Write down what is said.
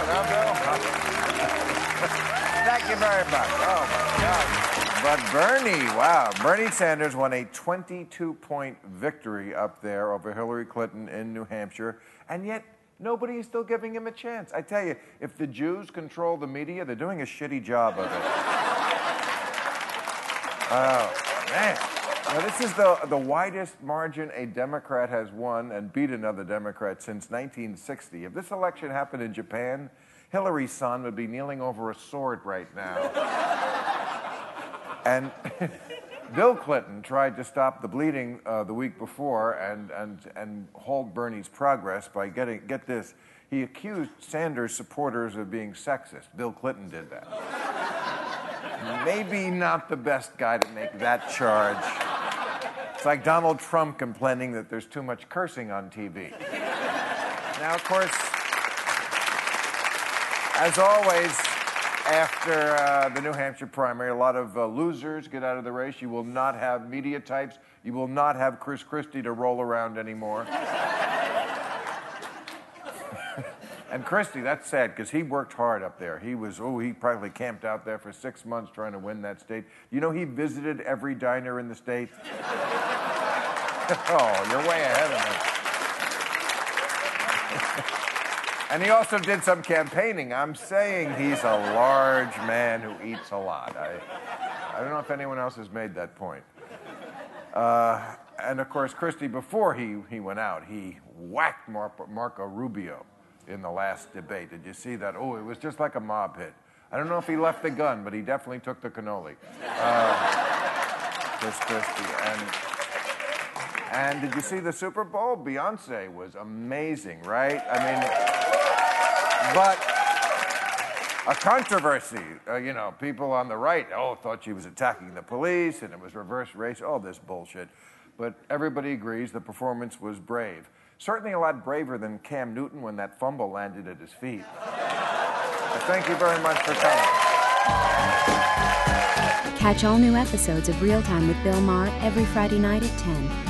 Crowd, huh, Bill? Thank you very much. Oh, my God. But Bernie, wow. Bernie Sanders won a 22 point victory up there over Hillary Clinton in New Hampshire, and yet nobody is still giving him a chance. I tell you, if the Jews control the media, they're doing a shitty job of it. Oh, man. Now, this is the, the widest margin a Democrat has won and beat another Democrat since 1960. If this election happened in Japan, Hillary's son would be kneeling over a sword right now. and Bill Clinton tried to stop the bleeding uh, the week before and, and, and halt Bernie's progress by getting, get this, he accused Sanders supporters of being sexist. Bill Clinton did that maybe not the best guy to make that charge. It's like Donald Trump complaining that there's too much cursing on TV. Now, of course, as always, after uh, the New Hampshire primary, a lot of uh, losers get out of the race. You will not have media types. You will not have Chris Christie to roll around anymore. And Christie, that's sad because he worked hard up there. He was, oh, he probably camped out there for six months trying to win that state. You know, he visited every diner in the state. oh, you're way ahead of me. and he also did some campaigning. I'm saying he's a large man who eats a lot. I, I don't know if anyone else has made that point. Uh, and of course, Christie, before he, he went out, he whacked Mar- Marco Rubio in the last debate. Did you see that? Oh, it was just like a mob hit. I don't know if he left the gun, but he definitely took the cannoli. Uh, Chris Christie. And, and did you see the Super Bowl? Beyonce was amazing, right? I mean, but a controversy. Uh, you know, people on the right, oh, thought she was attacking the police and it was reverse race, all this bullshit. But everybody agrees the performance was brave. Certainly a lot braver than Cam Newton when that fumble landed at his feet. But thank you very much for coming. Catch all new episodes of Real Time with Bill Maher every Friday night at 10,